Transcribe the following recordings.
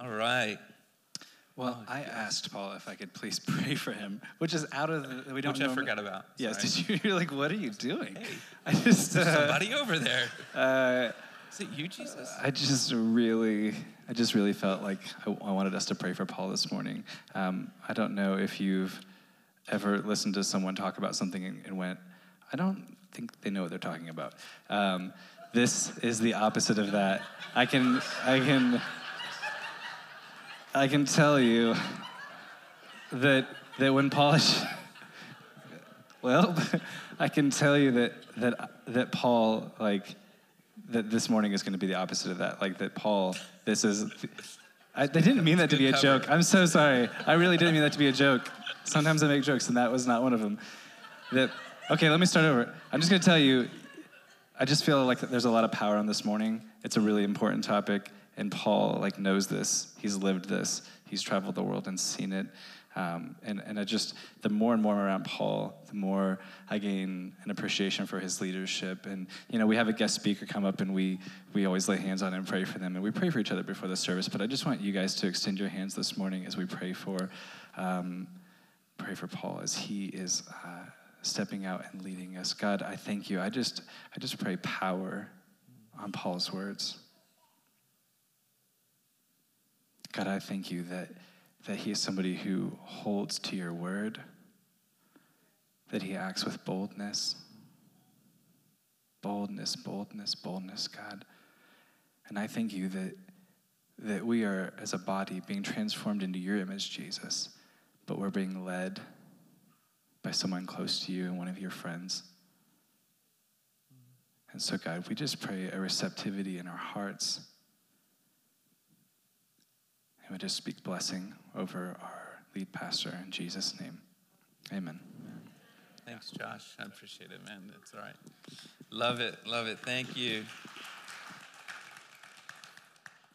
All right. Well, Oh, I asked Paul if I could please pray for him, which is out of the, we don't Which I normally- forgot about. Yes, Sorry. did you? You're like, what are you doing? Hey, I just, uh, somebody over there. uh, Is it you, Jesus? I just really, I just really felt like I, I wanted us to pray for Paul this morning. Um, I don't know if you've ever listened to someone talk about something and, and went, I don't think they know what they're talking about. Um, this is the opposite of that. I can, I can, I can tell you that that when Paul, well, I can tell you that that that Paul like that this morning is going to be the opposite of that. Like that Paul, this is. I, they didn't mean that to be a cover. joke. I'm so sorry. I really didn't mean that to be a joke. Sometimes I make jokes, and that was not one of them. That okay. Let me start over. I'm just going to tell you. I just feel like there's a lot of power on this morning. It's a really important topic, and Paul like knows this. He's lived this. He's traveled the world and seen it. Um, and and I just the more and more around Paul, the more I gain an appreciation for his leadership. And you know, we have a guest speaker come up, and we we always lay hands on and pray for them, and we pray for each other before the service. But I just want you guys to extend your hands this morning as we pray for um, pray for Paul as he is. Uh, stepping out and leading us god i thank you i just i just pray power on paul's words god i thank you that that he is somebody who holds to your word that he acts with boldness boldness boldness boldness god and i thank you that that we are as a body being transformed into your image jesus but we're being led by someone close to you and one of your friends. And so, God, we just pray a receptivity in our hearts. And we just speak blessing over our lead pastor in Jesus' name. Amen. Thanks, Josh. I appreciate it, man. That's all right. Love it. Love it. Thank you.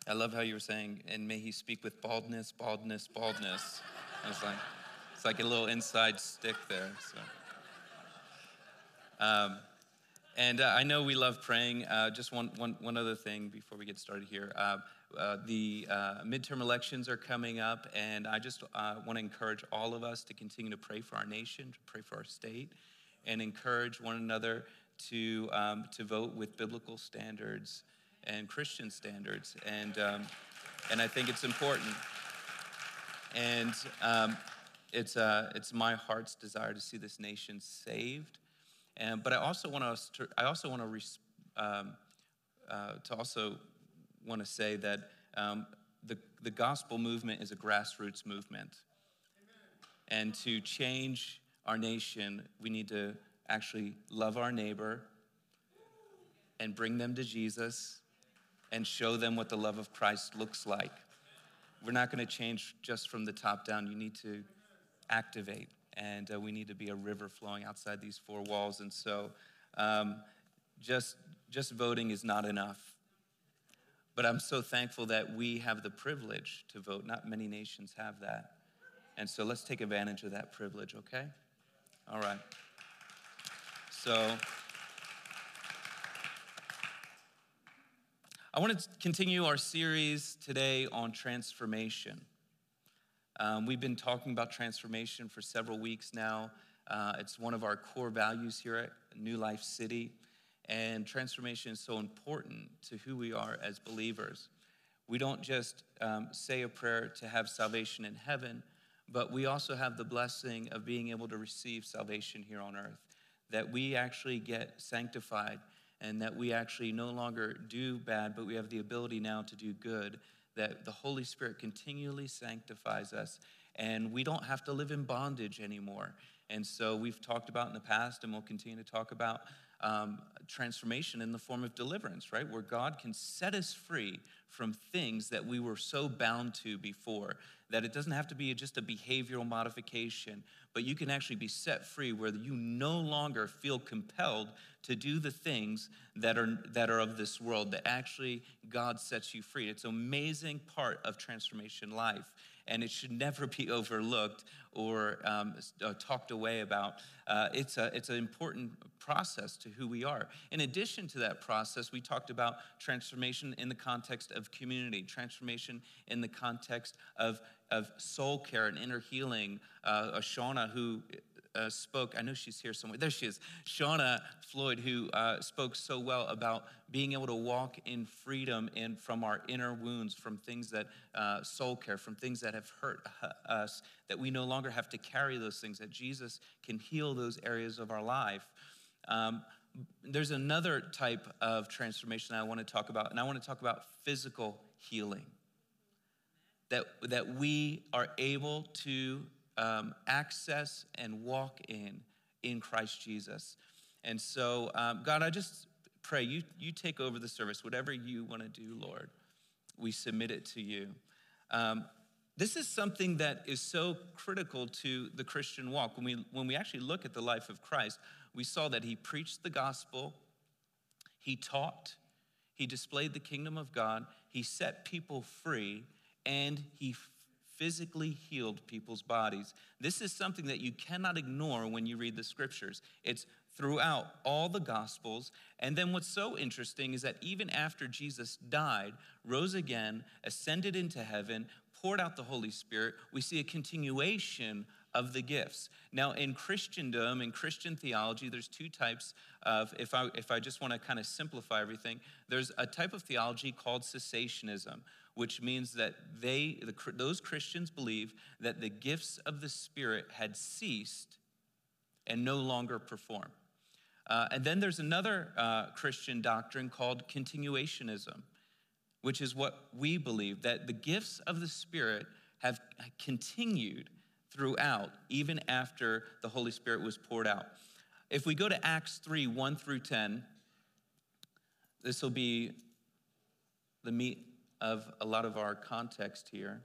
I love how you were saying, and may he speak with baldness, baldness, baldness. I was like, it's like a little inside stick there. So, um, and uh, I know we love praying. Uh, just one, one, one other thing before we get started here. Uh, uh, the uh, midterm elections are coming up, and I just uh, want to encourage all of us to continue to pray for our nation, to pray for our state, and encourage one another to, um, to vote with biblical standards and Christian standards. And, um, and I think it's important. And um, it's, uh, it's my heart's desire to see this nation saved. And, but I also want to, I also want to, res- um, uh, to also want to say that um, the, the gospel movement is a grassroots movement. And to change our nation, we need to actually love our neighbor and bring them to Jesus and show them what the love of Christ looks like. We're not going to change just from the top down. You need to activate, and uh, we need to be a river flowing outside these four walls. And so, um, just just voting is not enough. But I'm so thankful that we have the privilege to vote. Not many nations have that, and so let's take advantage of that privilege. Okay? All right. So. I want to continue our series today on transformation. Um, we've been talking about transformation for several weeks now. Uh, it's one of our core values here at New Life City, and transformation is so important to who we are as believers. We don't just um, say a prayer to have salvation in heaven, but we also have the blessing of being able to receive salvation here on earth, that we actually get sanctified and that we actually no longer do bad, but we have the ability now to do good, that the Holy Spirit continually sanctifies us, and we don't have to live in bondage anymore. And so we've talked about in the past, and we'll continue to talk about um, transformation in the form of deliverance, right? Where God can set us free from things that we were so bound to before, that it doesn't have to be just a behavioral modification, but you can actually be set free where you no longer feel compelled to do the things that are, that are of this world, that actually God sets you free. It's an amazing part of transformation life and it should never be overlooked or um, uh, talked away about. Uh, it's, a, it's an important process to who we are. In addition to that process, we talked about transformation in the context of community, transformation in the context of, of soul care and inner healing. Uh, Shauna, who uh, spoke, I know she's here somewhere. There she is. Shauna Floyd, who uh, spoke so well about being able to walk in freedom in, from our inner wounds, from things that uh, soul care, from things that have hurt us, that we no longer have to carry those things, that Jesus can heal those areas of our life. Um, there's another type of transformation I want to talk about, and I want to talk about physical healing. That, that we are able to um, access and walk in in Christ Jesus. And so, um, God, I just pray you, you take over the service, whatever you want to do, Lord. We submit it to you. Um, this is something that is so critical to the Christian walk. When we, when we actually look at the life of Christ, we saw that he preached the gospel, he taught, he displayed the kingdom of God, he set people free, and he physically healed people's bodies. This is something that you cannot ignore when you read the scriptures. It's throughout all the gospels. And then what's so interesting is that even after Jesus died, rose again, ascended into heaven, poured out the Holy Spirit, we see a continuation of the gifts. Now, in Christendom, in Christian theology, there's two types of, if I, if I just want to kind of simplify everything, there's a type of theology called cessationism, which means that they, the, those Christians believe that the gifts of the Spirit had ceased and no longer perform. Uh, and then there's another uh, Christian doctrine called continuationism, which is what we believe that the gifts of the Spirit have continued throughout, even after the Holy Spirit was poured out. If we go to Acts 3 1 through 10, this will be the meat of a lot of our context here.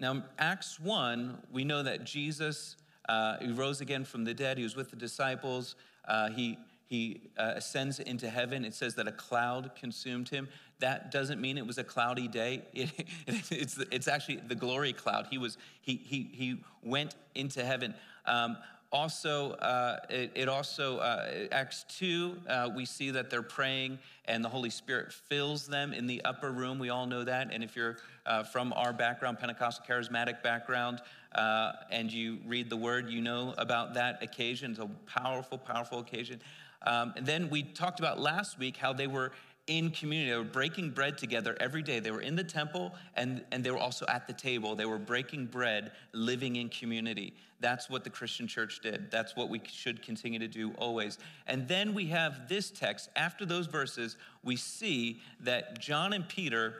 Now, Acts 1, we know that Jesus, uh, he rose again from the dead. He was with the disciples. Uh, he he uh, ascends into heaven. It says that a cloud consumed him. That doesn't mean it was a cloudy day. It, it, it's, it's actually the glory cloud. He, was, he, he, he went into heaven. Um, also, uh, it, it, also, uh, Acts 2, uh, we see that they're praying and the Holy Spirit fills them in the upper room. We all know that. And if you're uh, from our background, Pentecostal charismatic background, uh, and you read the word, you know about that occasion. It's a powerful, powerful occasion. Um, and then we talked about last week how they were in community. They were breaking bread together every day. They were in the temple and, and they were also at the table. They were breaking bread, living in community. That's what the Christian church did. That's what we should continue to do always. And then we have this text. After those verses, we see that John and Peter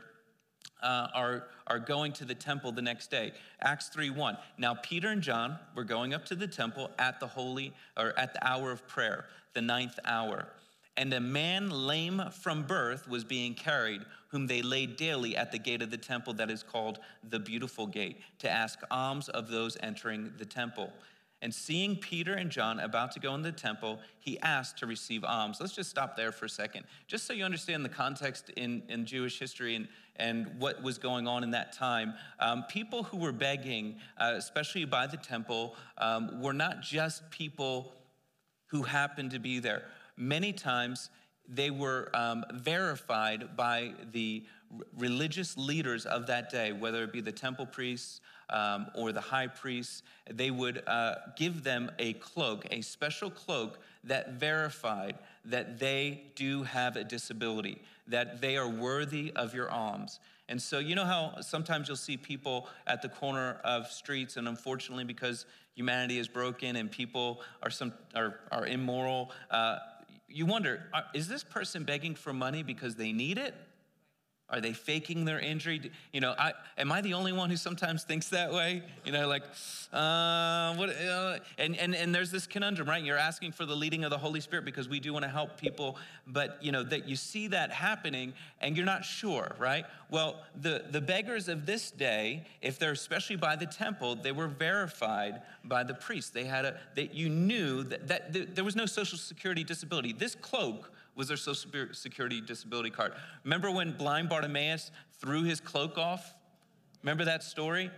uh, are, are going to the temple the next day. Acts 3 1. Now, Peter and John were going up to the temple at the holy, or at the hour of prayer, the ninth hour. And a man lame from birth was being carried, whom they laid daily at the gate of the temple that is called the Beautiful Gate, to ask alms of those entering the temple. And seeing Peter and John about to go in the temple, he asked to receive alms. Let's just stop there for a second, just so you understand the context in, in Jewish history and, and what was going on in that time. Um, people who were begging, uh, especially by the temple, um, were not just people who happened to be there. Many times, they were um, verified by the religious leaders of that day, whether it be the temple priests um, or the high priests, they would uh, give them a cloak, a special cloak that verified that they do have a disability, that they are worthy of your alms. And so, you know how sometimes you'll see people at the corner of streets, and unfortunately, because humanity is broken and people are, some, are, are immoral, uh, you wonder uh, is this person begging for money because they need it? Are they faking their injury? You know, I, am I the only one who sometimes thinks that way? You know, like, uh, what? Uh, and, and, and there's this conundrum, right? You're asking for the leading of the Holy Spirit because we do want to help people, but, you know, that you see that happening and you're not sure, right? Well, the, the beggars of this day, if they're especially by the temple, they were verified by the priest. They had a, that you knew that, that, that there was no social security disability. This cloak was their social security disability card. Remember when blind Bartimaeus threw his cloak off? Remember that story?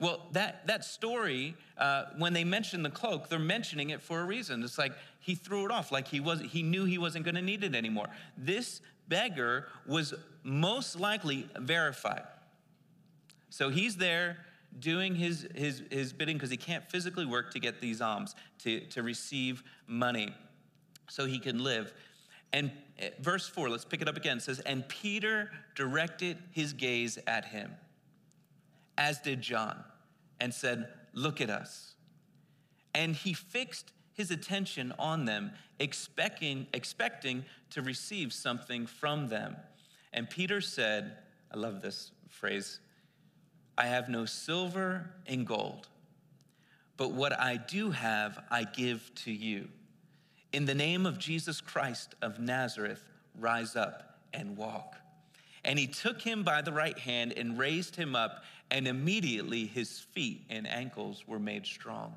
Well, that, that story, uh, when they mention the cloak, they're mentioning it for a reason. It's like he threw it off, like he, was, he knew he wasn't going to need it anymore. This beggar was most likely verified. So he's there doing his, his, his bidding because he can't physically work to get these alms, to, to receive money so he can live. And eh, verse 4, let's pick it up again. says, And Peter directed his gaze at him, as did John, and said, Look at us. And he fixed his attention on them, expecting, expecting to receive something from them. And Peter said, I love this phrase, I have no silver and gold, but what I do have, I give to you. In the name of Jesus Christ of Nazareth, rise up and walk. And he took him by the right hand and raised him up, and immediately his feet and ankles were made strong.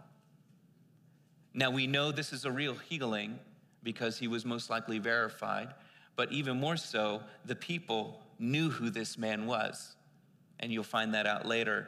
Now we know this is a real healing because he was most likely verified, but even more so, the people knew who this man was. And you'll find that out later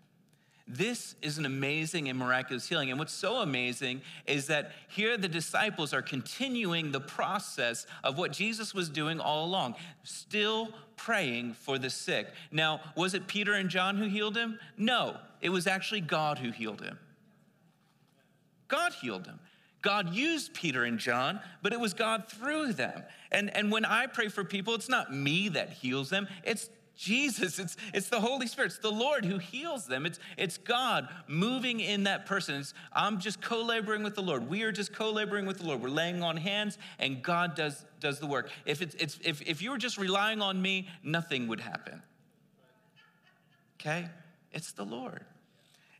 This is an amazing and miraculous healing. And what's so amazing is that here the disciples are continuing the process of what Jesus was doing all along, still praying for the sick. Now, was it Peter and John who healed him? No, it was actually God who healed him. God healed him. God used Peter and John, but it was God through them. And, and when I pray for people, it's not me that heals them, it's Jesus, it's, it's the Holy Spirit, it's the Lord who heals them. It's, it's God moving in that person. It's, I'm just co laboring with the Lord. We are just co laboring with the Lord. We're laying on hands, and God does, does the work. If, it's, it's, if, if you were just relying on me, nothing would happen. Okay? It's the Lord.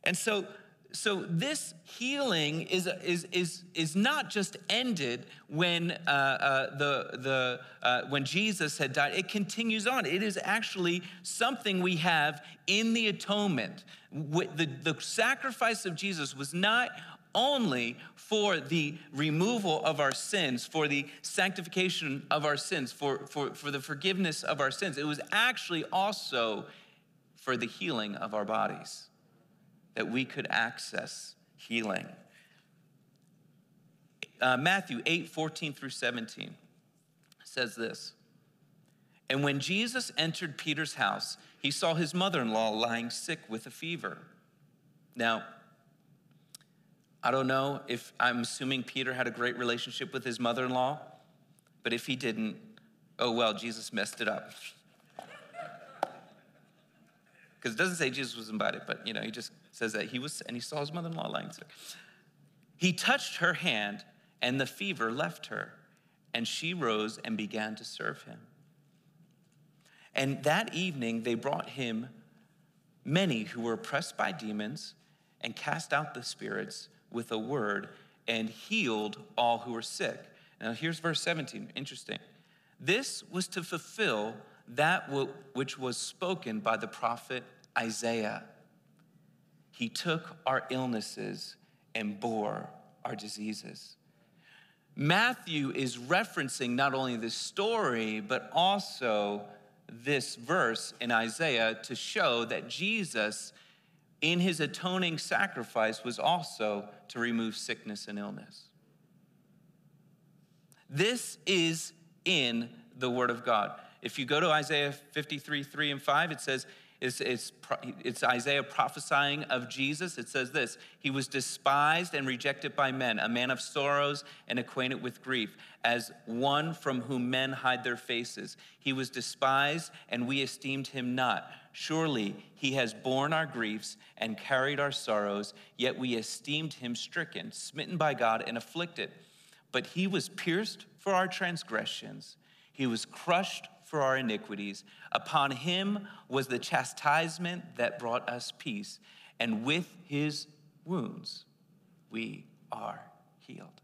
And so so this healing is, is, is, is not just ended when, uh, uh, the, the, uh, when Jesus had died. It continues on. It is actually something we have in the atonement. The, the sacrifice of Jesus was not only for the removal of our sins, for the sanctification of our sins, for, for, for the forgiveness of our sins. It was actually also for the healing of our bodies that we could access healing. Uh, Matthew 8, 14 through 17 says this And when Jesus entered Peter's house, he saw his mother in law lying sick with a fever. Now, I don't know if I'm assuming Peter had a great relationship with his mother in law, but if he didn't, oh well, Jesus messed it up. Because it doesn't say Jesus was invited, but you know, he just says that he was, and he saw his mother in law lying sick. He touched her hand, and the fever left her, and she rose and began to serve him. And that evening, they brought him many who were oppressed by demons and cast out the spirits with a word and healed all who were sick. Now, here's verse 17. Interesting. This was to fulfill that which was spoken by the prophet Isaiah. He took our illnesses and bore our diseases. Matthew is referencing not only this story, but also this verse in Isaiah to show that Jesus, in his atoning sacrifice, was also to remove sickness and illness. This is in the Word of God. If you go to Isaiah 53, 3 and 5, it says, It's, it's, it's Isaiah prophesying of Jesus. It says this He was despised and rejected by men, a man of sorrows and acquainted with grief, as one from whom men hide their faces. He was despised, and we esteemed him not. Surely he has borne our griefs and carried our sorrows, yet we esteemed him stricken, smitten by God, and afflicted. But he was pierced for our transgressions, he was crushed for our iniquities. Upon him was the chastisement that brought us peace, and with his wounds we are healed.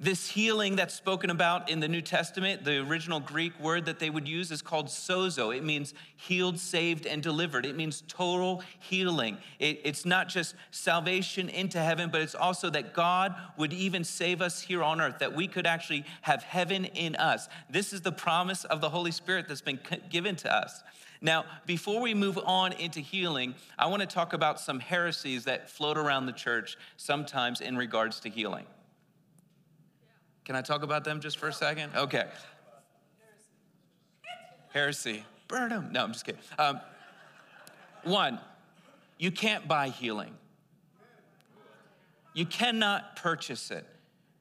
This healing that's spoken about in the New Testament, the original Greek word that they would use is called sozo. It means healed, saved, and delivered. It means total healing. It, it's not just salvation into heaven, but it's also that God would even save us here on earth, that we could actually have heaven in us. This is the promise of the Holy Spirit that's been given to us. Now, before we move on into healing, I want to talk about some heresies that float around the church sometimes in regards to healing. Can I talk about them just for a second? Okay. Heresy. Burn them. No, I'm just kidding. Um, one, you can't buy healing. You cannot purchase it.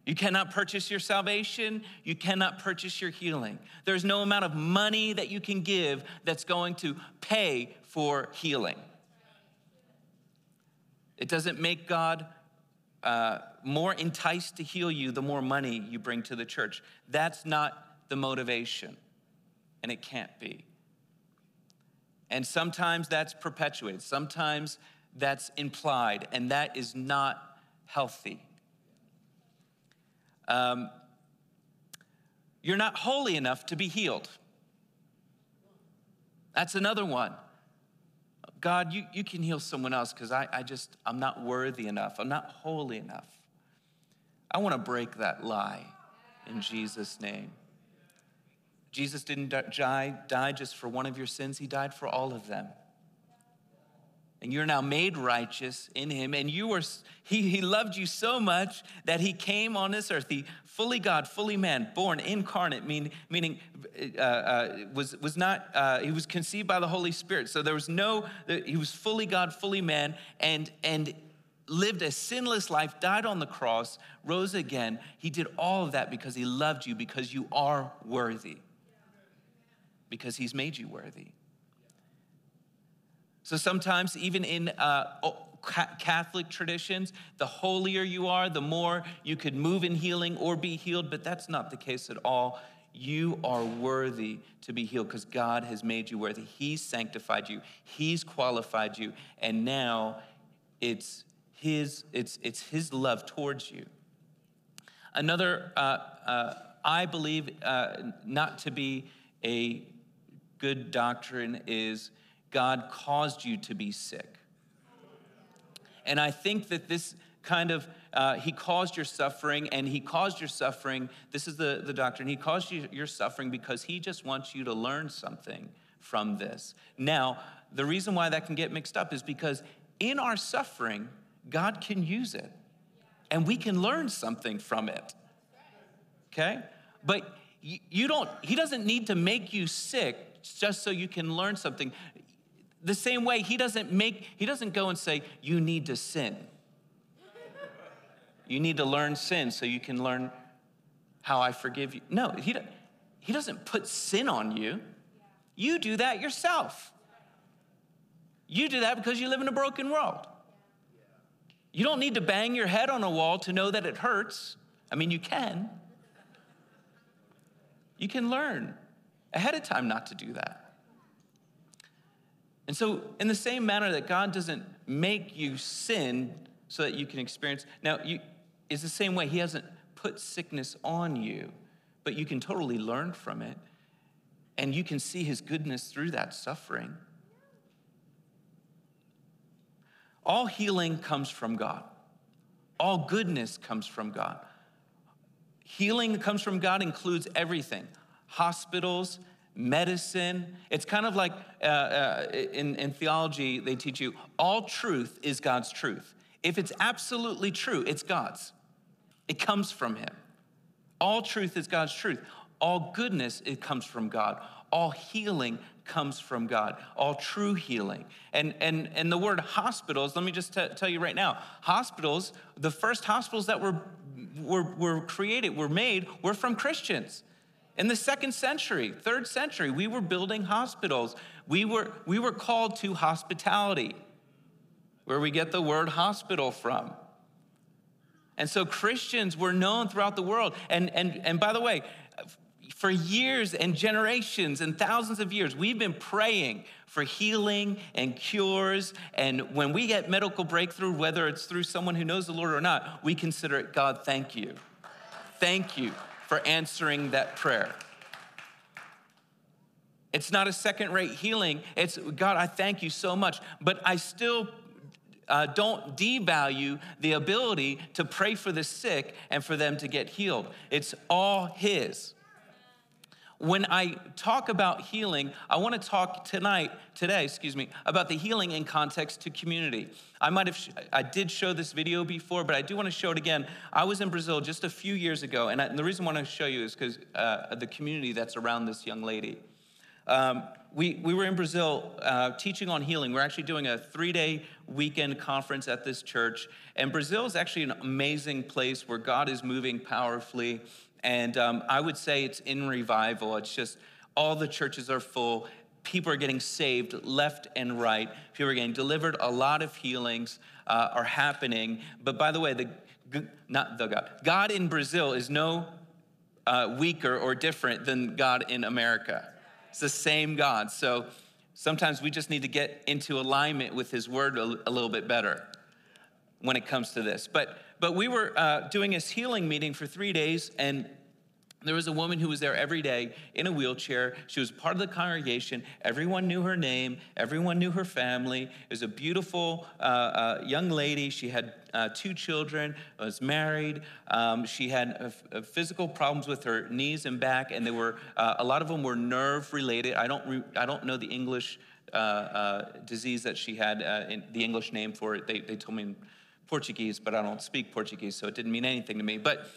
You cannot purchase your salvation. You cannot purchase your healing. There's no amount of money that you can give that's going to pay for healing. It doesn't make God uh, more enticed to heal you the more money you bring to the church. That's not the motivation, and it can't be. And sometimes that's perpetuated, sometimes that's implied, and that is not healthy. Um, you're not holy enough to be healed. That's another one. God, you, you can heal someone else because I, I just, I'm not worthy enough. I'm not holy enough. I want to break that lie in Jesus' name. Jesus didn't die, die just for one of your sins, He died for all of them and you're now made righteous in him and you were he, he loved you so much that he came on this earth. He fully god fully man born incarnate mean, meaning uh, uh, was, was not uh, he was conceived by the holy spirit. So there was no he was fully god fully man and and lived a sinless life died on the cross rose again. He did all of that because he loved you because you are worthy. Because he's made you worthy so sometimes, even in uh, Catholic traditions, the holier you are, the more you could move in healing or be healed, but that's not the case at all. You are worthy to be healed because God has made you worthy. He's sanctified you, He's qualified you, and now it's His, it's, it's his love towards you. Another, uh, uh, I believe, uh, not to be a good doctrine is God caused you to be sick. And I think that this kind of, uh, he caused your suffering, and he caused your suffering. This is the, the doctrine. He caused you your suffering because he just wants you to learn something from this. Now, the reason why that can get mixed up is because in our suffering, God can use it, and we can learn something from it. Okay? But you don't, he doesn't need to make you sick just so you can learn something the same way he doesn't make he doesn't go and say you need to sin. You need to learn sin so you can learn how i forgive you. No he, he doesn't put sin on you. You do that yourself. You do that because you live in a broken world. You don't need to bang your head on a wall to know that it hurts. I mean you can. You can learn ahead of time not to do that and so, in the same manner that God doesn't make you sin so that you can experience, now, you, it's the same way. He hasn't put sickness on you, but you can totally learn from it. And you can see His goodness through that suffering. All healing comes from God, all goodness comes from God. Healing that comes from God includes everything hospitals, medicine. It's kind of like uh, uh, in, in theology, they teach you all truth is God's truth. If it's absolutely true, it's God's. It comes from Him. All truth is God's truth. All goodness, it comes from God. All healing comes from God, all true healing. And, and, and the word hospitals, let me just t- tell you right now hospitals, the first hospitals that were, were, were created, were made, were from Christians. In the second century, third century, we were building hospitals. We were, we were called to hospitality, where we get the word hospital from. And so Christians were known throughout the world. And, and, and by the way, for years and generations and thousands of years, we've been praying for healing and cures. And when we get medical breakthrough, whether it's through someone who knows the Lord or not, we consider it God, thank you. Thank you for answering that prayer. It's not a second rate healing. It's God, I thank you so much. But I still uh, don't devalue the ability to pray for the sick and for them to get healed. It's all His. When I talk about healing, I want to talk tonight, today, excuse me, about the healing in context to community. I might have, I did show this video before, but I do want to show it again. I was in Brazil just a few years ago, and, I, and the reason I want to show you is because uh, the community that's around this young lady. Um, we, we were in Brazil uh, teaching on healing. We're actually doing a three day weekend conference at this church. And Brazil is actually an amazing place where God is moving powerfully. And um, I would say it's in revival. It's just all the churches are full. People are getting saved left and right. People are getting delivered. A lot of healings uh, are happening. But by the way, the not the God, God in Brazil is no uh, weaker or different than God in America. It's the same God. So sometimes we just need to get into alignment with His Word a, a little bit better when it comes to this. But but we were uh, doing this healing meeting for three days, and there was a woman who was there every day in a wheelchair. She was part of the congregation. Everyone knew her name, everyone knew her family. It was a beautiful uh, uh, young lady. She had uh, two children, was married. Um, she had physical problems with her knees and back, and they were, uh, a lot of them were nerve related. I don't, re- I don't know the English uh, uh, disease that she had, in, the English name for it. They, they told me Portuguese, but I don't speak Portuguese, so it didn't mean anything to me. But,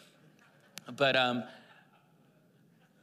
but, um,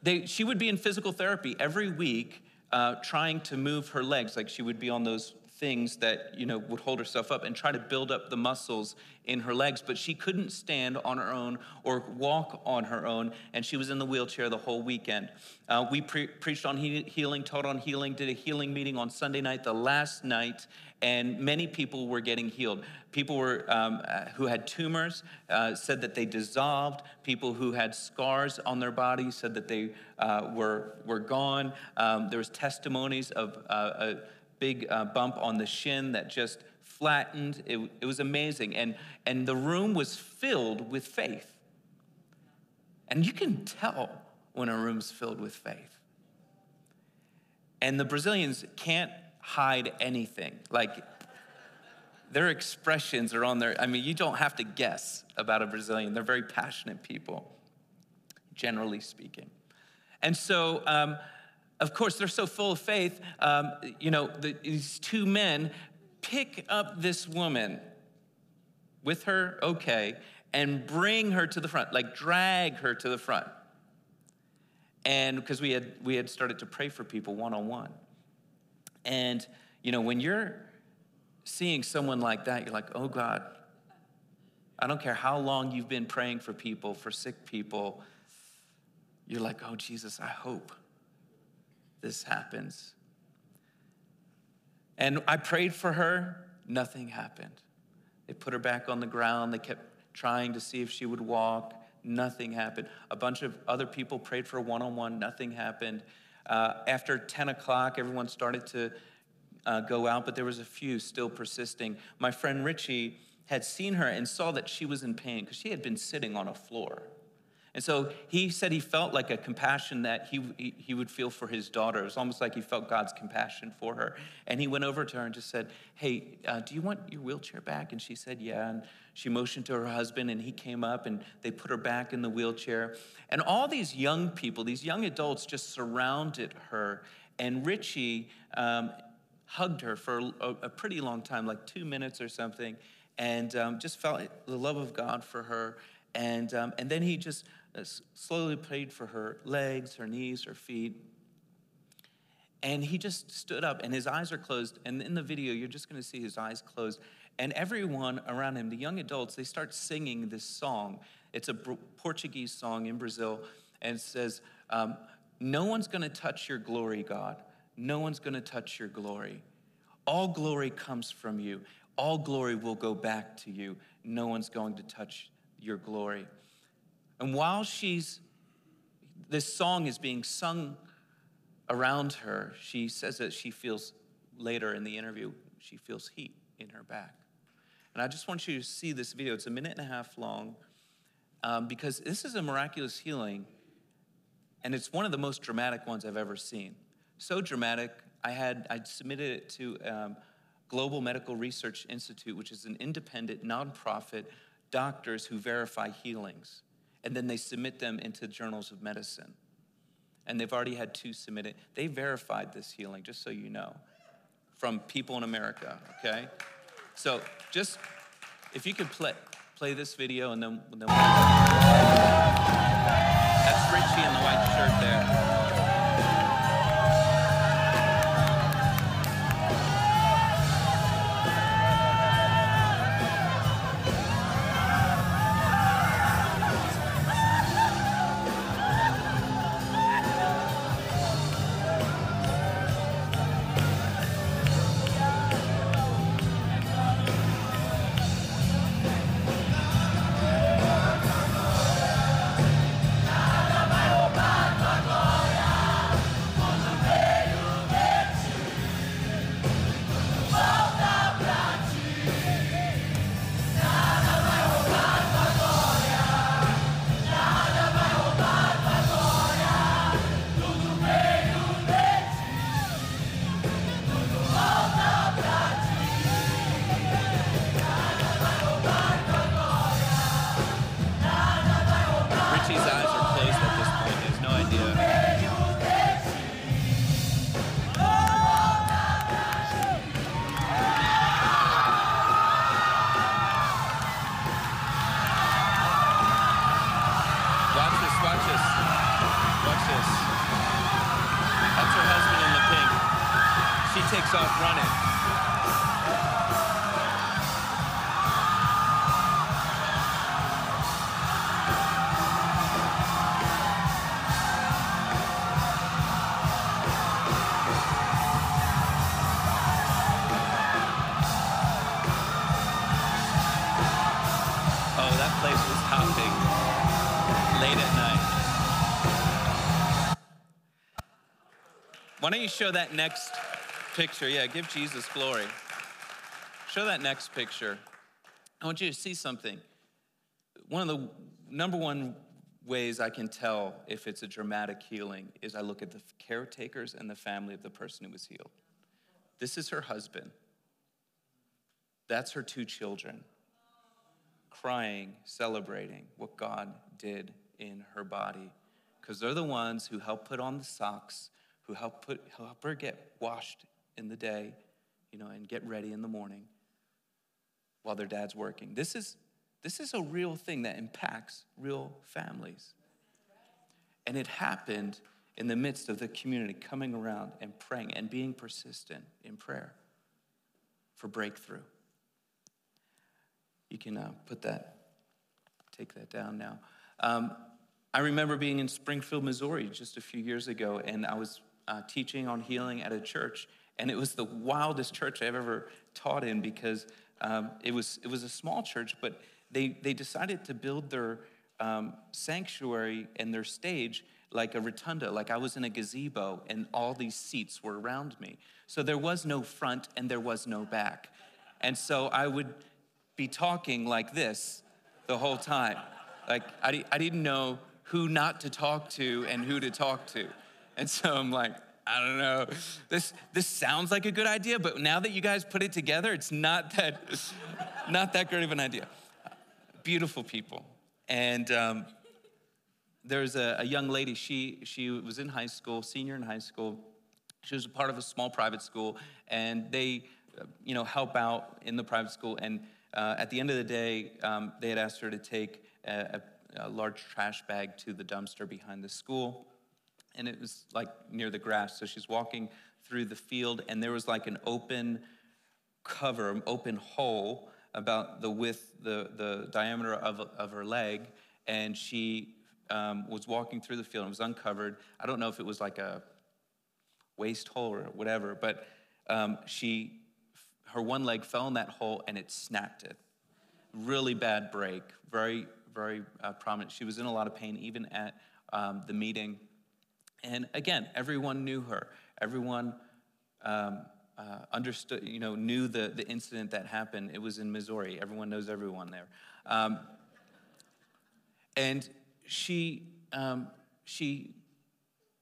they, she would be in physical therapy every week uh, trying to move her legs like she would be on those things that you know would hold herself up and try to build up the muscles in her legs but she couldn't stand on her own or walk on her own and she was in the wheelchair the whole weekend uh, we pre- preached on he- healing taught on healing did a healing meeting on sunday night the last night and many people were getting healed. People were, um, uh, who had tumors uh, said that they dissolved. People who had scars on their body said that they uh, were, were gone. Um, there was testimonies of uh, big uh, bump on the shin that just flattened. It, it was amazing. And, and the room was filled with faith. And you can tell when a room's filled with faith. And the Brazilians can't hide anything. Like, their expressions are on their, I mean, you don't have to guess about a Brazilian. They're very passionate people, generally speaking. And so, um, of course, they're so full of faith. Um, you know, the, these two men pick up this woman with her okay and bring her to the front, like drag her to the front. And because we had we had started to pray for people one on one. And, you know, when you're seeing someone like that, you're like, oh God, I don't care how long you've been praying for people, for sick people. You're like, oh Jesus, I hope this happens. And I prayed for her, nothing happened. They put her back on the ground, they kept trying to see if she would walk, nothing happened. A bunch of other people prayed for one on one, nothing happened. Uh, after 10 o'clock, everyone started to uh, go out, but there was a few still persisting. My friend Richie had seen her and saw that she was in pain because she had been sitting on a floor. And so he said he felt like a compassion that he, he, would feel for his daughter. It was almost like he felt God's compassion for her. And he went over to her and just said, Hey, uh, do you want your wheelchair back? And she said, Yeah. And she motioned to her husband, and he came up and they put her back in the wheelchair. And all these young people, these young adults, just surrounded her. And Richie um, hugged her for a, a, pretty long time, like two minutes or something, and um, just felt the love of God for her. And, um, and then he just slowly prayed for her legs, her knees, her feet. And he just stood up, and his eyes are closed. And in the video, you're just going to see his eyes closed. And everyone around him, the young adults, they start singing this song. It's a Portuguese song in Brazil, and it says, um, No one's going to touch your glory, God. No one's going to touch your glory. All glory comes from you. All glory will go back to you. No one's going to touch your glory. And while she's, this song is being sung around her, she says that she feels later in the interview, she feels heat in her back. And I just want you to see this video. It's a minute and a half long um, because this is a miraculous healing, and it's one of the most dramatic ones I've ever seen. So dramatic, I had I submitted it to um, Global Medical Research Institute, which is an independent nonprofit doctors who verify healings, and then they submit them into journals of medicine. And they've already had two submitted. They verified this healing, just so you know, from people in America. Okay, so just if you could play play this video, and then, then we'll... that's Richie in the white shirt there. You show that next picture? Yeah, give Jesus glory. Show that next picture. I want you to see something. One of the number one ways I can tell if it's a dramatic healing is I look at the caretakers and the family of the person who was healed. This is her husband. That's her two children, crying, celebrating what God did in her body. Because they're the ones who helped put on the socks, who help, put, help her get washed in the day, you know, and get ready in the morning while their dad's working. This is, this is a real thing that impacts real families. And it happened in the midst of the community coming around and praying and being persistent in prayer for breakthrough. You can uh, put that, take that down now. Um, I remember being in Springfield, Missouri just a few years ago, and I was uh, teaching on healing at a church, and it was the wildest church I've ever taught in because um, it was it was a small church, but they they decided to build their um, sanctuary and their stage like a rotunda, like I was in a gazebo, and all these seats were around me. So there was no front and there was no back, and so I would be talking like this the whole time. Like I, I didn't know who not to talk to and who to talk to. And so I'm like, I don't know. This this sounds like a good idea, but now that you guys put it together, it's not that not that great of an idea. Beautiful people, and um, there's a, a young lady. She she was in high school, senior in high school. She was a part of a small private school, and they, you know, help out in the private school. And uh, at the end of the day, um, they had asked her to take a, a, a large trash bag to the dumpster behind the school and it was like near the grass. So she's walking through the field, and there was like an open cover, an open hole about the width, the, the diameter of, of her leg, and she um, was walking through the field. It was uncovered. I don't know if it was like a waist hole or whatever, but um, she, her one leg fell in that hole and it snapped it. Really bad break, very, very uh, prominent. She was in a lot of pain even at um, the meeting. And again, everyone knew her. Everyone um, uh, understood, you know, knew the, the incident that happened. It was in Missouri. Everyone knows everyone there. Um, and she, um, she,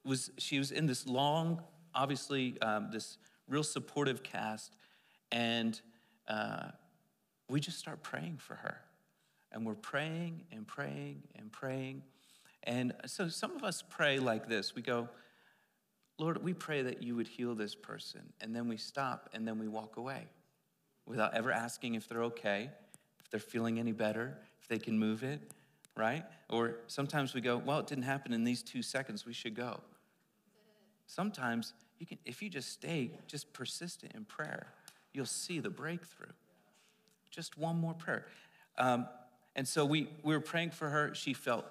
was, she was in this long, obviously, um, this real supportive cast. And uh, we just start praying for her. And we're praying and praying and praying. And so some of us pray like this we go, Lord, we pray that you would heal this person. And then we stop and then we walk away without ever asking if they're okay, if they're feeling any better, if they can move it, right? Or sometimes we go, well, it didn't happen in these two seconds, we should go. Sometimes you can, if you just stay just persistent in prayer, you'll see the breakthrough. Just one more prayer. Um, and so we, we were praying for her. She felt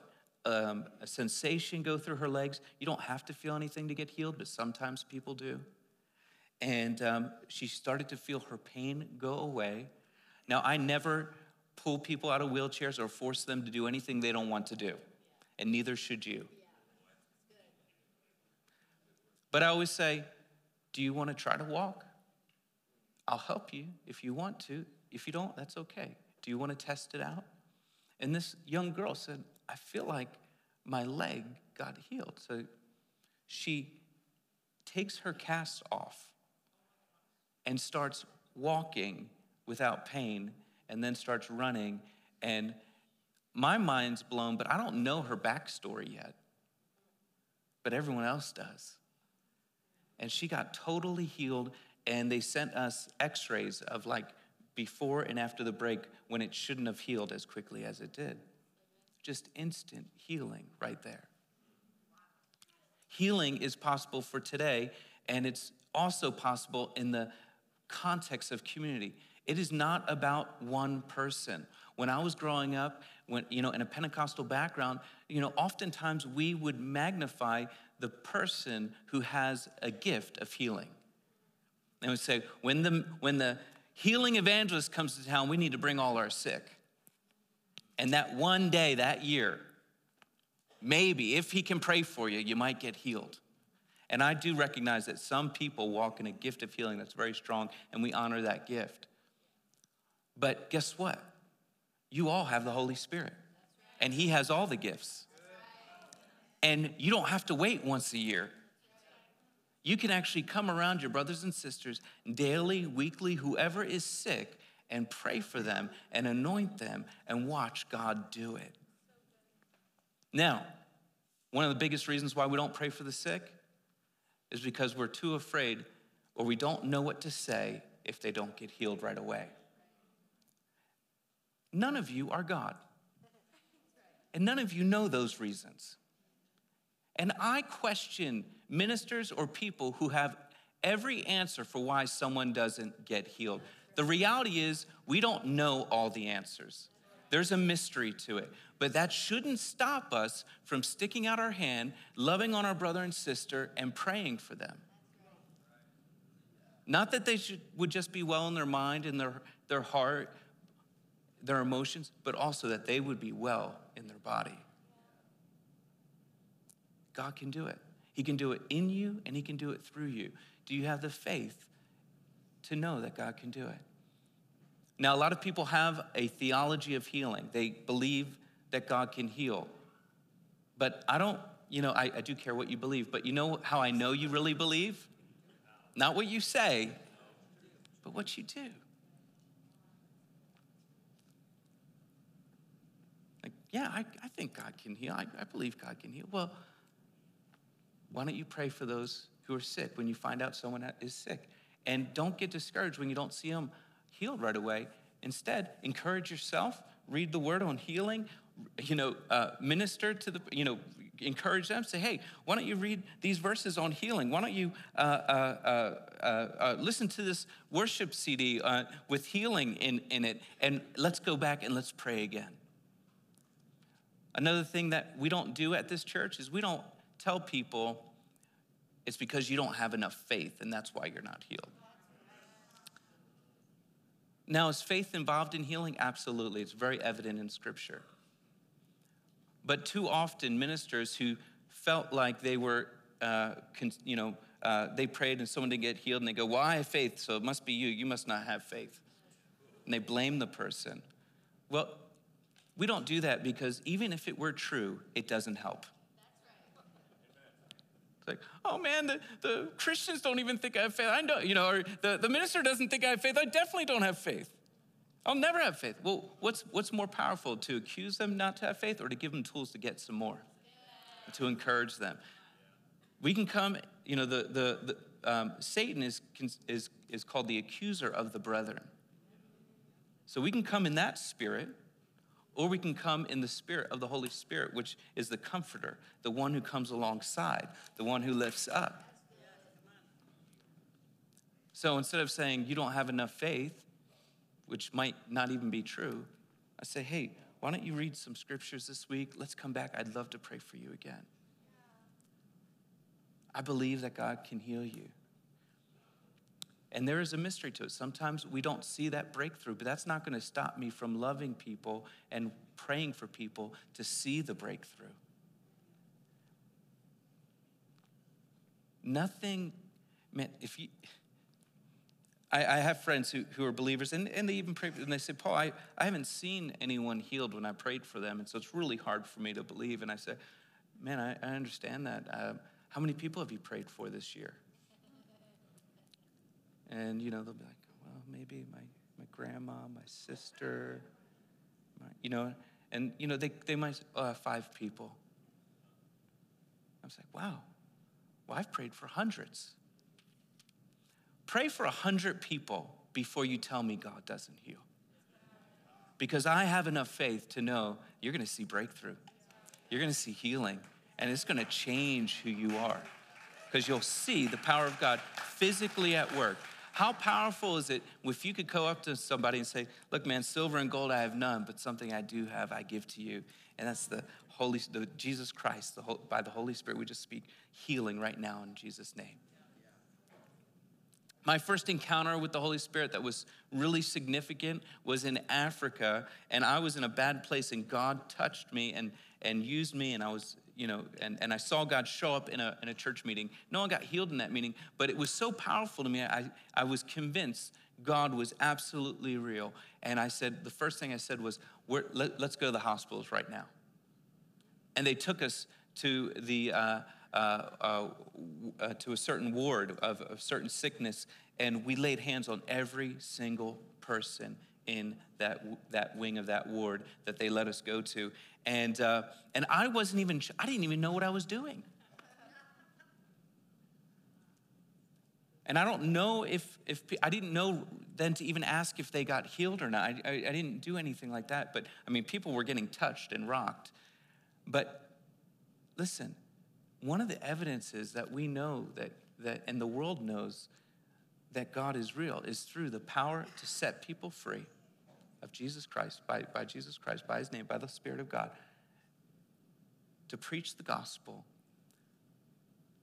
um, a sensation go through her legs. You don't have to feel anything to get healed, but sometimes people do. And um, she started to feel her pain go away. Now, I never pull people out of wheelchairs or force them to do anything they don't want to do, and neither should you. But I always say, Do you want to try to walk? I'll help you if you want to. If you don't, that's okay. Do you want to test it out? And this young girl said, I feel like my leg got healed. So she takes her cast off and starts walking without pain and then starts running. And my mind's blown, but I don't know her backstory yet. But everyone else does. And she got totally healed, and they sent us x rays of like before and after the break when it shouldn't have healed as quickly as it did. Just instant healing right there. Healing is possible for today, and it's also possible in the context of community. It is not about one person. When I was growing up, when you know, in a Pentecostal background, you know, oftentimes we would magnify the person who has a gift of healing. And we say, when the when the healing evangelist comes to town, we need to bring all our sick. And that one day, that year, maybe if he can pray for you, you might get healed. And I do recognize that some people walk in a gift of healing that's very strong, and we honor that gift. But guess what? You all have the Holy Spirit, and He has all the gifts. And you don't have to wait once a year. You can actually come around your brothers and sisters daily, weekly, whoever is sick, and pray for them and anoint them and watch God do it. Now, one of the biggest reasons why we don't pray for the sick is because we're too afraid or we don't know what to say if they don't get healed right away. None of you are God. And none of you know those reasons. And I question ministers or people who have every answer for why someone doesn't get healed. The reality is, we don't know all the answers. There's a mystery to it. But that shouldn't stop us from sticking out our hand, loving on our brother and sister, and praying for them. Not that they should, would just be well in their mind and their, their heart, their emotions, but also that they would be well in their body. God can do it. He can do it in you and He can do it through you. Do you have the faith to know that God can do it? Now, a lot of people have a theology of healing, they believe that God can heal. But I don't, you know, I, I do care what you believe, but you know how I know you really believe? Not what you say, but what you do. Like, yeah, I, I think God can heal. I, I believe God can heal. Well, why don't you pray for those who are sick when you find out someone is sick? And don't get discouraged when you don't see them healed right away. Instead, encourage yourself, read the word on healing, you know, uh, minister to the, you know, encourage them, say, hey, why don't you read these verses on healing? Why don't you uh, uh, uh, uh listen to this worship CD uh, with healing in, in it? And let's go back and let's pray again. Another thing that we don't do at this church is we don't tell people it's because you don't have enough faith and that's why you're not healed. Now, is faith involved in healing? Absolutely. It's very evident in Scripture. But too often, ministers who felt like they were, uh, you know, uh, they prayed and someone didn't get healed and they go, Well, I have faith, so it must be you. You must not have faith. And they blame the person. Well, we don't do that because even if it were true, it doesn't help. Like, oh man, the, the Christians don't even think I have faith. I know, you know, or the, the minister doesn't think I have faith. I definitely don't have faith. I'll never have faith. Well, what's, what's more powerful, to accuse them not to have faith or to give them tools to get some more, to encourage them? We can come, you know, the, the, the um, Satan is, is, is called the accuser of the brethren. So we can come in that spirit, or we can come in the spirit of the Holy Spirit, which is the comforter, the one who comes alongside, the one who lifts up. So instead of saying you don't have enough faith, which might not even be true, I say, hey, why don't you read some scriptures this week? Let's come back. I'd love to pray for you again. I believe that God can heal you. And there is a mystery to it. Sometimes we don't see that breakthrough, but that's not going to stop me from loving people and praying for people to see the breakthrough. Nothing, man, if you, I, I, have friends who, who are believers, and, and they even pray, and they say, Paul, I, I haven't seen anyone healed when I prayed for them, and so it's really hard for me to believe. And I say, man, I, I understand that. Uh, how many people have you prayed for this year? And, you know, they'll be like, well, maybe my, my grandma, my sister, my, you know, and, you know, they, they might say, oh, five people. I was like, wow, well, I've prayed for hundreds. Pray for a hundred people before you tell me God doesn't heal. Because I have enough faith to know you're gonna see breakthrough, you're gonna see healing, and it's gonna change who you are. Because you'll see the power of God physically at work. How powerful is it if you could go up to somebody and say, Look, man, silver and gold I have none, but something I do have I give to you. And that's the Holy, the Jesus Christ, the, whole, by the Holy Spirit. We just speak healing right now in Jesus' name. My first encounter with the Holy Spirit that was really significant was in Africa, and I was in a bad place, and God touched me and, and used me, and I was, you know, and, and I saw God show up in a, in a church meeting. No one got healed in that meeting, but it was so powerful to me, I, I was convinced God was absolutely real. And I said, the first thing I said was, let, us go to the hospitals right now. And they took us to the, uh, uh, uh, uh, to a certain ward of a certain sickness, and we laid hands on every single person in that, that wing of that ward that they let us go to. And, uh, and I wasn't even, I didn't even know what I was doing. And I don't know if, if I didn't know then to even ask if they got healed or not. I, I, I, didn't do anything like that. But I mean, people were getting touched and rocked. But listen, one of the evidences that we know that, that and the world knows that God is real is through the power to set people free of Jesus Christ, by, by Jesus Christ, by his name, by the Spirit of God, to preach the gospel,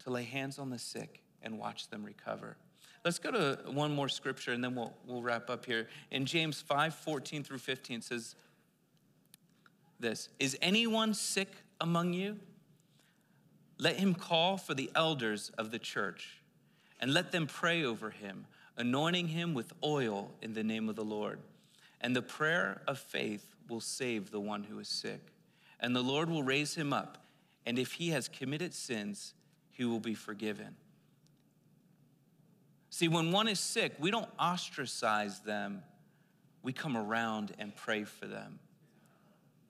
to lay hands on the sick and watch them recover. Let's go to one more scripture and then we'll, we'll wrap up here. In James 5 14 through 15 says this Is anyone sick among you? Let him call for the elders of the church and let them pray over him, anointing him with oil in the name of the Lord. And the prayer of faith will save the one who is sick. And the Lord will raise him up. And if he has committed sins, he will be forgiven. See, when one is sick, we don't ostracize them, we come around and pray for them.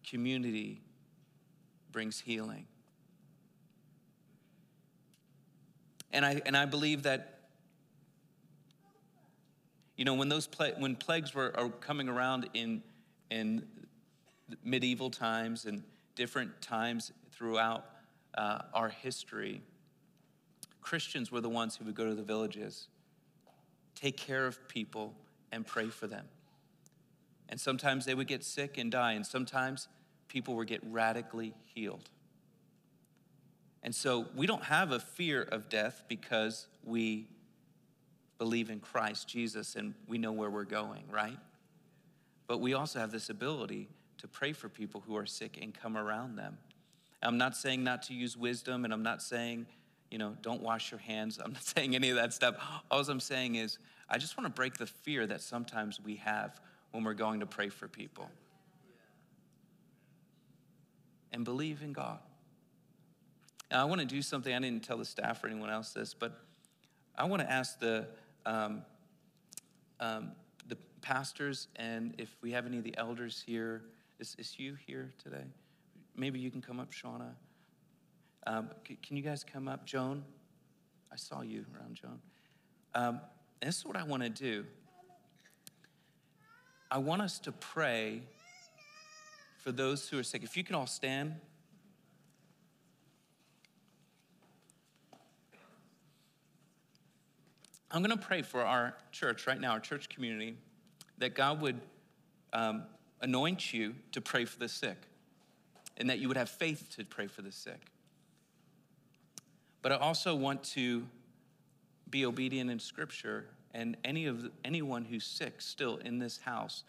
Community brings healing. And I, and I believe that, you know, when those pla- when plagues were are coming around in, in medieval times and different times throughout uh, our history, Christians were the ones who would go to the villages, take care of people, and pray for them. And sometimes they would get sick and die, and sometimes people would get radically healed. And so we don't have a fear of death because we believe in Christ Jesus and we know where we're going, right? But we also have this ability to pray for people who are sick and come around them. I'm not saying not to use wisdom, and I'm not saying, you know, don't wash your hands. I'm not saying any of that stuff. All I'm saying is, I just want to break the fear that sometimes we have when we're going to pray for people. And believe in God. Now, I want to do something, I didn't tell the staff or anyone else this, but I want to ask the, um, um, the pastors and if we have any of the elders here. Is, is Hugh here today? Maybe you can come up, Shauna. Um, c- can you guys come up? Joan? I saw you around, Joan. Um, this is what I want to do. I want us to pray for those who are sick. If you can all stand. I'm going to pray for our church right now, our church community, that God would um, anoint you to pray for the sick and that you would have faith to pray for the sick. But I also want to be obedient in Scripture, and any of anyone who's sick still in this house,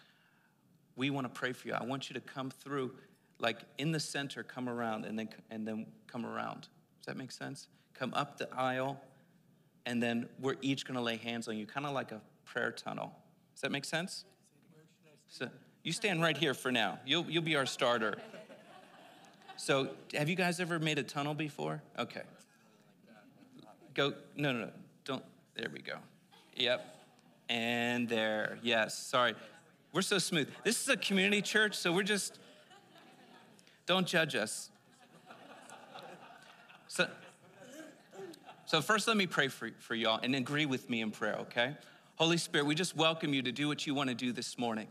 we want to pray for you. I want you to come through, like in the center, come around, and then and then come around. Does that make sense? Come up the aisle, and then we're each going to lay hands on you, kind of like a prayer tunnel. Does that make sense? So you stand right here for now. You'll you'll be our starter. So, have you guys ever made a tunnel before? Okay. Go. No, no, no. Don't. There we go. Yep. And there. Yes. Sorry. We're so smooth. This is a community church, so we're just. Don't judge us. So, so first, let me pray for, for y'all and agree with me in prayer, okay? Holy Spirit, we just welcome you to do what you want to do this morning.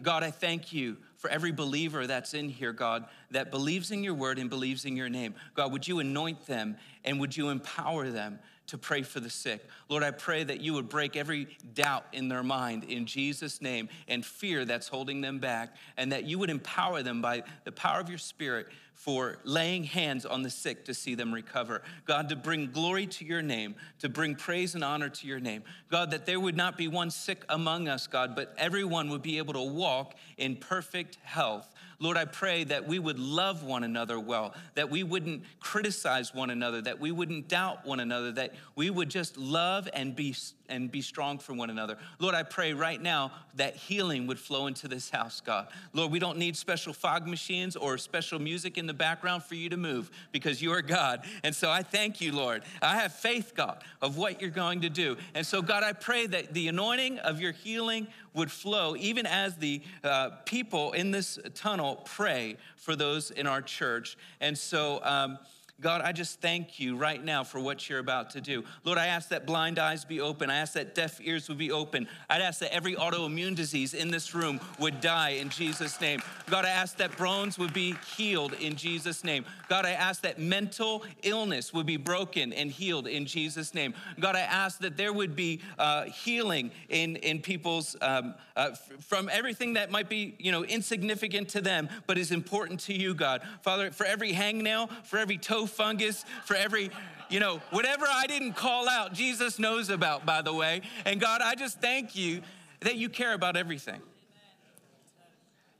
God, I thank you for every believer that's in here, God, that believes in your word and believes in your name. God, would you anoint them and would you empower them to pray for the sick? Lord, I pray that you would break every doubt in their mind in Jesus' name and fear that's holding them back, and that you would empower them by the power of your spirit for laying hands on the sick to see them recover. God, to bring glory to your name, to bring praise and honor to your name. God, that there would not be one sick among us, God, but everyone would be able to walk in perfect health. Lord, I pray that we would love one another well, that we wouldn't criticize one another, that we wouldn't doubt one another, that we would just love and be and be strong for one another. Lord, I pray right now that healing would flow into this house, God. Lord, we don't need special fog machines or special music in the background for you to move because you are God. And so I thank you, Lord. I have faith, God, of what you're going to do. And so, God, I pray that the anointing of your healing would flow even as the uh, people in this tunnel pray for those in our church. And so, um, God, I just thank you right now for what you're about to do. Lord, I ask that blind eyes be open. I ask that deaf ears would be open. I'd ask that every autoimmune disease in this room would die in Jesus' name. God, I ask that bones would be healed in Jesus' name. God, I ask that mental illness would be broken and healed in Jesus' name. God, I ask that there would be uh, healing in, in people's, um, uh, from everything that might be, you know, insignificant to them, but is important to you, God. Father, for every hangnail, for every toe fungus, for every, you know, whatever I didn't call out, Jesus knows about, by the way. And God, I just thank you that you care about everything.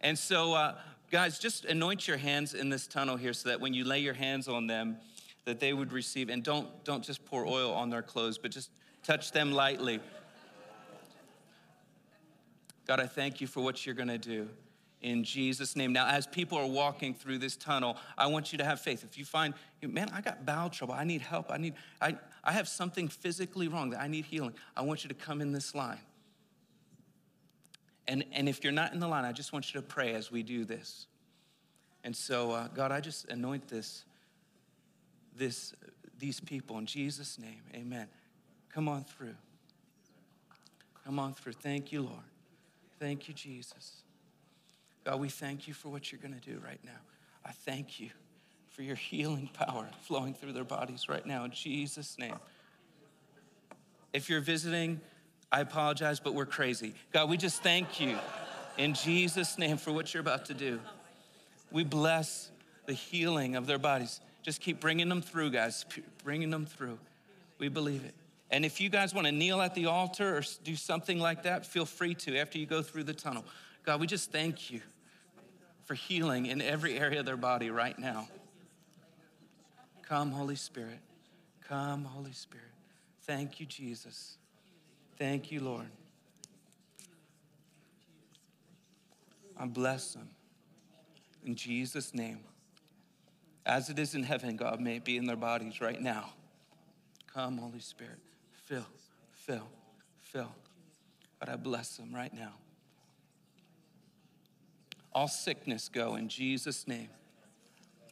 And so, uh, guys, just anoint your hands in this tunnel here so that when you lay your hands on them, that they would receive. And don't, don't just pour oil on their clothes, but just touch them lightly. God, I thank you for what you're going to do in Jesus' name. Now, as people are walking through this tunnel, I want you to have faith. If you find, man, I got bowel trouble, I need help, I need, I, I have something physically wrong that I need healing, I want you to come in this line. And, and if you're not in the line, I just want you to pray as we do this. And so, uh, God, I just anoint this, this, these people in Jesus' name. Amen. Come on through. Come on through. Thank you, Lord. Thank you, Jesus. God, we thank you for what you're going to do right now. I thank you for your healing power flowing through their bodies right now in Jesus' name. If you're visiting, I apologize, but we're crazy. God, we just thank you in Jesus' name for what you're about to do. We bless the healing of their bodies. Just keep bringing them through, guys, bringing them through. We believe it. And if you guys want to kneel at the altar or do something like that, feel free to after you go through the tunnel. God, we just thank you for healing in every area of their body right now. Come, Holy Spirit. Come, Holy Spirit. Thank you, Jesus. Thank you, Lord. I bless them. In Jesus' name. As it is in heaven, God, may be in their bodies right now. Come, Holy Spirit. Fill, fill, fill. But I bless them right now. All sickness go in Jesus' name.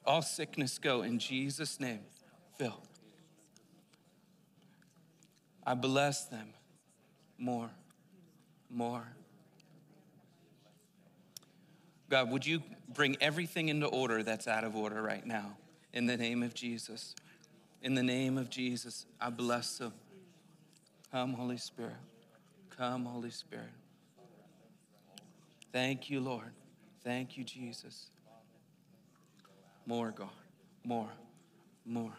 All sickness go in Jesus' name. Fill. I bless them more, more. God, would you bring everything into order that's out of order right now in the name of Jesus? In the name of Jesus, I bless them. Come, Holy Spirit. Come, Holy Spirit. Thank you, Lord. Thank you, Jesus. More, God. More, more.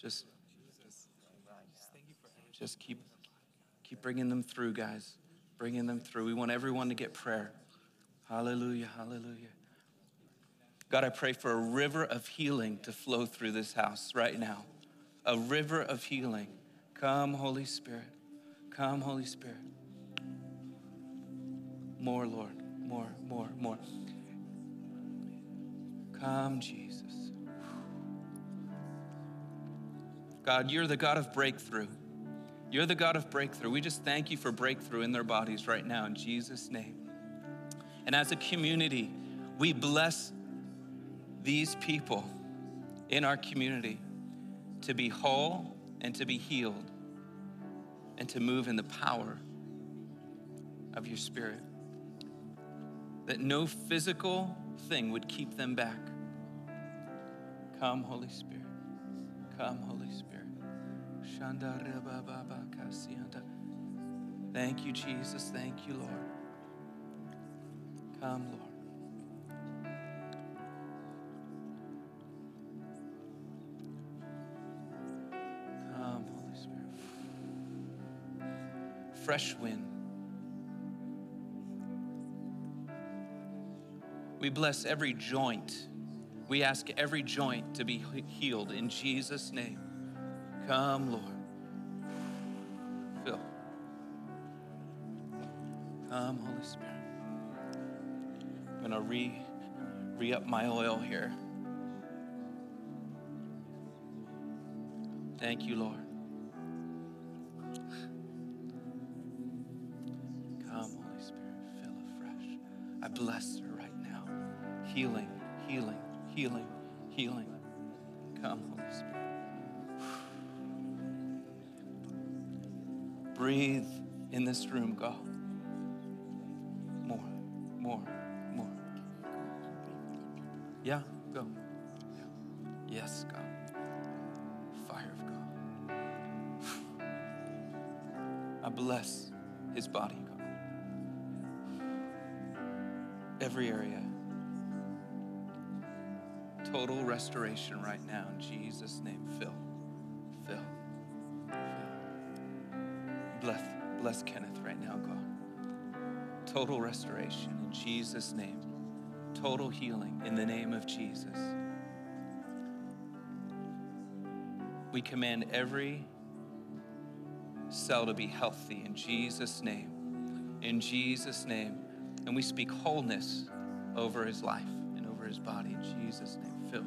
Just, just keep, keep bringing them through, guys. Bringing them through. We want everyone to get prayer. Hallelujah, hallelujah. God, I pray for a river of healing to flow through this house right now. A river of healing. Come, Holy Spirit. Come, Holy Spirit. More, Lord. More, more, more. Come, Jesus. God, you're the God of breakthrough. You're the God of breakthrough. We just thank you for breakthrough in their bodies right now in Jesus' name. And as a community, we bless these people in our community to be whole and to be healed and to move in the power of your spirit. That no physical thing would keep them back. Come, Holy Spirit. Come, Holy Spirit. Thank you, Jesus. Thank you, Lord. Come, Lord. Come, Holy Spirit. Fresh wind. We bless every joint. We ask every joint to be healed in Jesus' name. Come, Lord. Fill. Come, Holy Spirit. I'm going to re, re up my oil here. Thank you, Lord. Come, Holy Spirit, fill afresh. I bless her healing, healing, this room, God. More, more, more. Yeah, go. Yes, God. Fire of God. I bless his body, God. Every area total restoration right now in Jesus' name. Fill, fill, bless Kenneth right now, God. Total restoration in Jesus' name. Total healing in the name of Jesus. We command every cell to be healthy in Jesus' name. In Jesus' name. And we speak wholeness over his life and over his body in Jesus' name. Fill,